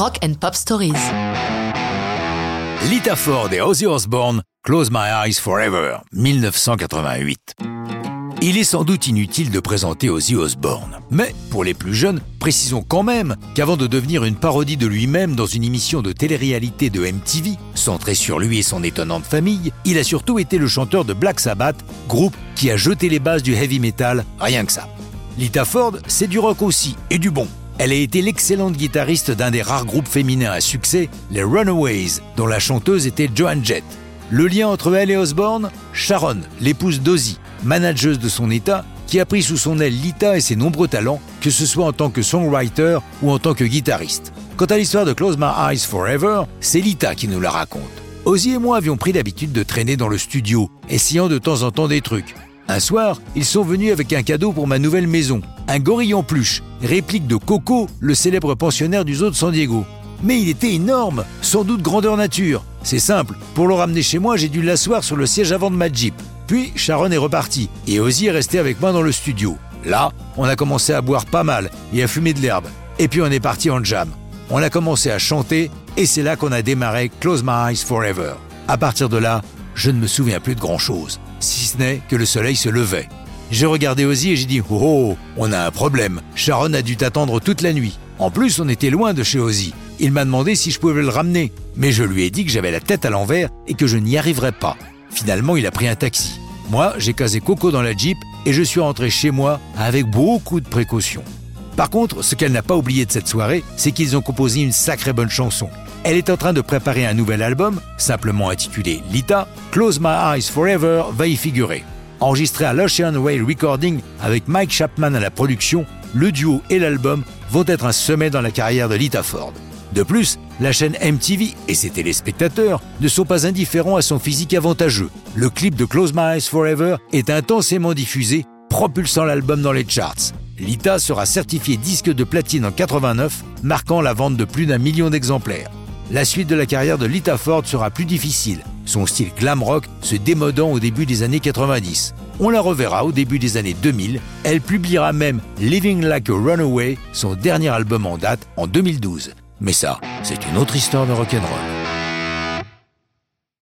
Rock and Pop Stories. Lita Ford et Ozzy Osbourne, Close My Eyes Forever, 1988. Il est sans doute inutile de présenter Ozzy Osbourne. Mais, pour les plus jeunes, précisons quand même qu'avant de devenir une parodie de lui-même dans une émission de télé-réalité de MTV, centrée sur lui et son étonnante famille, il a surtout été le chanteur de Black Sabbath, groupe qui a jeté les bases du heavy metal, rien que ça. Lita Ford, c'est du rock aussi, et du bon. Elle a été l'excellente guitariste d'un des rares groupes féminins à succès, les Runaways, dont la chanteuse était Joan Jett. Le lien entre elle et Osbourne Sharon, l'épouse d'Ozzy, manageuse de son état, qui a pris sous son aile Lita et ses nombreux talents, que ce soit en tant que songwriter ou en tant que guitariste. Quant à l'histoire de Close My Eyes Forever, c'est Lita qui nous la raconte. Ozzy et moi avions pris l'habitude de traîner dans le studio, essayant de temps en temps des trucs. Un soir, ils sont venus avec un cadeau pour ma nouvelle maison, un gorille en pluche, réplique de Coco, le célèbre pensionnaire du zoo de San Diego. Mais il était énorme, sans doute grandeur nature. C'est simple, pour le ramener chez moi, j'ai dû l'asseoir sur le siège avant de ma Jeep. Puis Sharon est reparti et Ozzy est resté avec moi dans le studio. Là, on a commencé à boire pas mal et à fumer de l'herbe. Et puis on est parti en jam. On a commencé à chanter et c'est là qu'on a démarré Close My Eyes Forever. À partir de là, je ne me souviens plus de grand chose, si ce n'est que le soleil se levait. J'ai regardé Ozzy et j'ai dit Oh, oh on a un problème. Sharon a dû t'attendre toute la nuit. En plus, on était loin de chez Ozzy. Il m'a demandé si je pouvais le ramener, mais je lui ai dit que j'avais la tête à l'envers et que je n'y arriverais pas. Finalement, il a pris un taxi. Moi, j'ai casé Coco dans la Jeep et je suis rentré chez moi avec beaucoup de précautions. Par contre, ce qu'elle n'a pas oublié de cette soirée, c'est qu'ils ont composé une sacrée bonne chanson. Elle est en train de préparer un nouvel album, simplement intitulé Lita. Close My Eyes Forever va y figurer. Enregistré à l'Ocean Way Recording avec Mike Chapman à la production, le duo et l'album vont être un sommet dans la carrière de Lita Ford. De plus, la chaîne MTV et ses téléspectateurs ne sont pas indifférents à son physique avantageux. Le clip de Close My Eyes Forever est intensément diffusé, propulsant l'album dans les charts. Lita sera certifié disque de platine en 89, marquant la vente de plus d'un million d'exemplaires. La suite de la carrière de Lita Ford sera plus difficile, son style glam rock se démodant au début des années 90. On la reverra au début des années 2000, elle publiera même Living Like a Runaway, son dernier album en date, en 2012. Mais ça, c'est une autre histoire de rock'n'roll.